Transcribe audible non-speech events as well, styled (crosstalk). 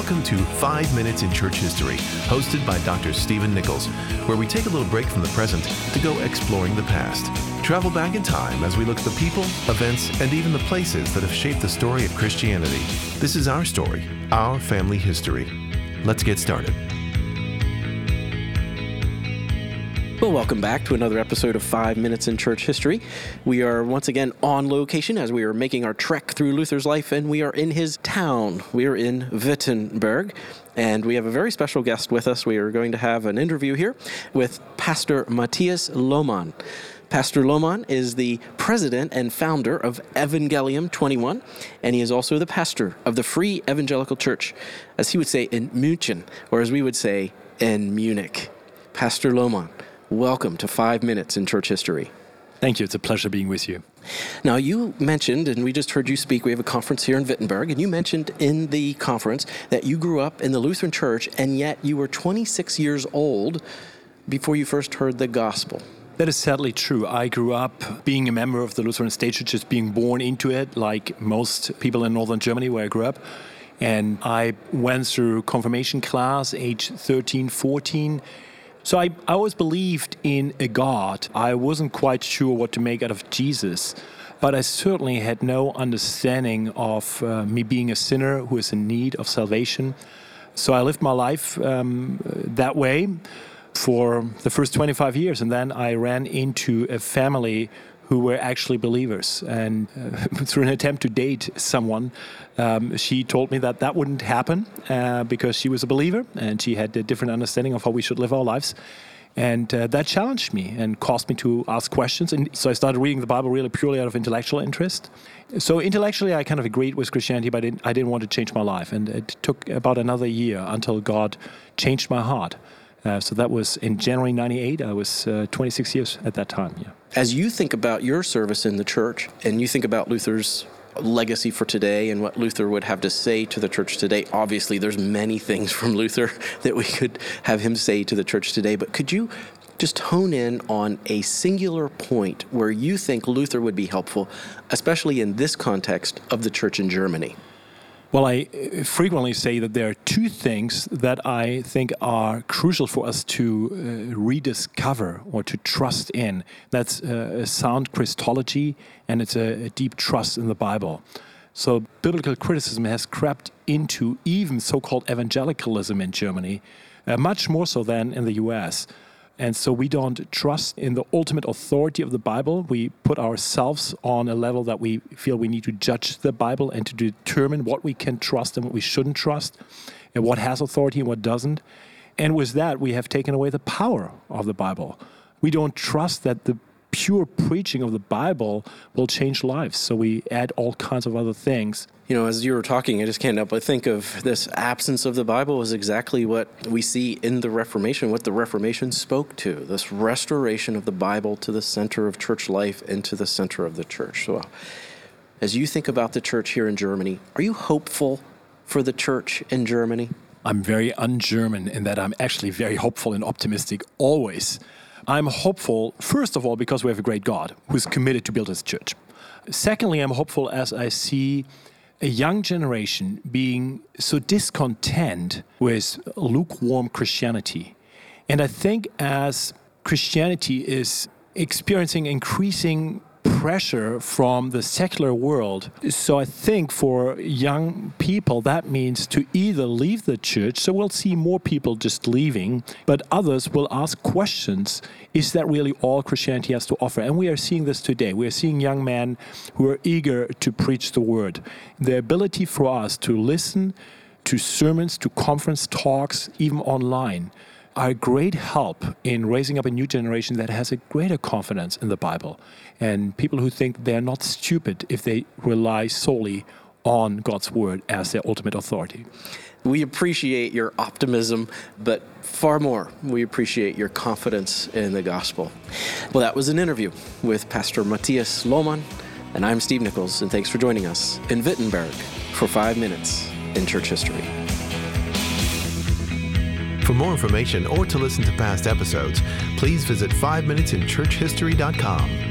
Welcome to 5 Minutes in Church History, hosted by Dr. Stephen Nichols, where we take a little break from the present to go exploring the past. Travel back in time as we look at the people, events, and even the places that have shaped the story of Christianity. This is our story, our family history. Let's get started. Well, welcome back to another episode of Five Minutes in Church History. We are once again on location as we are making our trek through Luther's life, and we are in his town. We are in Wittenberg, and we have a very special guest with us. We are going to have an interview here with Pastor Matthias Lohmann. Pastor Lohmann is the president and founder of Evangelium 21, and he is also the pastor of the Free Evangelical Church, as he would say in München, or as we would say in Munich. Pastor Lohmann, welcome to Five Minutes in Church History. Thank you. It's a pleasure being with you. Now, you mentioned, and we just heard you speak, we have a conference here in Wittenberg, and you mentioned in the conference that you grew up in the Lutheran Church, and yet you were 26 years old before you first heard the gospel. That is sadly true. I grew up being a member of the Lutheran State Church, just being born into it, like most people in northern Germany where I grew up. And I went through confirmation class age 13, 14. So I, I always believed in a God. I wasn't quite sure what to make out of Jesus, but I certainly had no understanding of uh, me being a sinner who is in need of salvation. So I lived my life um, that way for the first 25 years. And then I ran into a family who were actually believers. And uh, (laughs) through an attempt to date someone, um, she told me that that wouldn't happen uh, because she was a believer and she had a different understanding of how we should live our lives. And uh, that challenged me and caused me to ask questions. And so I started reading the Bible really purely out of intellectual interest. So intellectually, I kind of agreed with Christianity, but I didn't, I didn't want to change my life. And it took about another year until God changed my heart. Uh, so that was in January 98. I was uh, 26 years at that time. Yeah. As you think about your service in the church and you think about Luther's legacy for today and what Luther would have to say to the church today, obviously there's many things from (laughs) Luther that we could have him say to the church today, but could you just hone in on a singular point where you think Luther would be helpful, especially in this context of the church in Germany? Well, I uh, frequently say that there are two things that I think are crucial for us to uh, rediscover or to trust in. That's uh, a sound Christology and it's a, a deep trust in the Bible. So, biblical criticism has crept into even so called evangelicalism in Germany, uh, much more so than in the US. And so we don't trust in the ultimate authority of the Bible. We put ourselves on a level that we feel we need to judge the Bible and to determine what we can trust and what we shouldn't trust, and what has authority and what doesn't. And with that, we have taken away the power of the Bible. We don't trust that the pure preaching of the Bible will change lives. So we add all kinds of other things. You know, as you were talking, I just can't help but think of this absence of the Bible is exactly what we see in the Reformation, what the Reformation spoke to this restoration of the Bible to the center of church life and to the center of the church. So, as you think about the church here in Germany, are you hopeful for the church in Germany? I'm very un German in that I'm actually very hopeful and optimistic always. I'm hopeful, first of all, because we have a great God who's committed to build his church. Secondly, I'm hopeful as I see a young generation being so discontent with lukewarm Christianity. And I think as Christianity is experiencing increasing pressure from the secular world. So I think for young people, that means to either leave the church, so we'll see more people just leaving, but others will ask questions is that really all Christianity has to offer? And we are seeing this today. We are seeing young men who are eager to preach the word. The ability for us to listen to sermons, to conference talks, even online are a great help in raising up a new generation that has a greater confidence in the Bible and people who think they're not stupid if they rely solely on God's word as their ultimate authority. We appreciate your optimism, but far more, we appreciate your confidence in the gospel. Well, that was an interview with Pastor Matthias Lohmann, and I'm Steve Nichols, and thanks for joining us in Wittenberg for five minutes in church history. For more information or to listen to past episodes, please visit 5minutesinchurchhistory.com.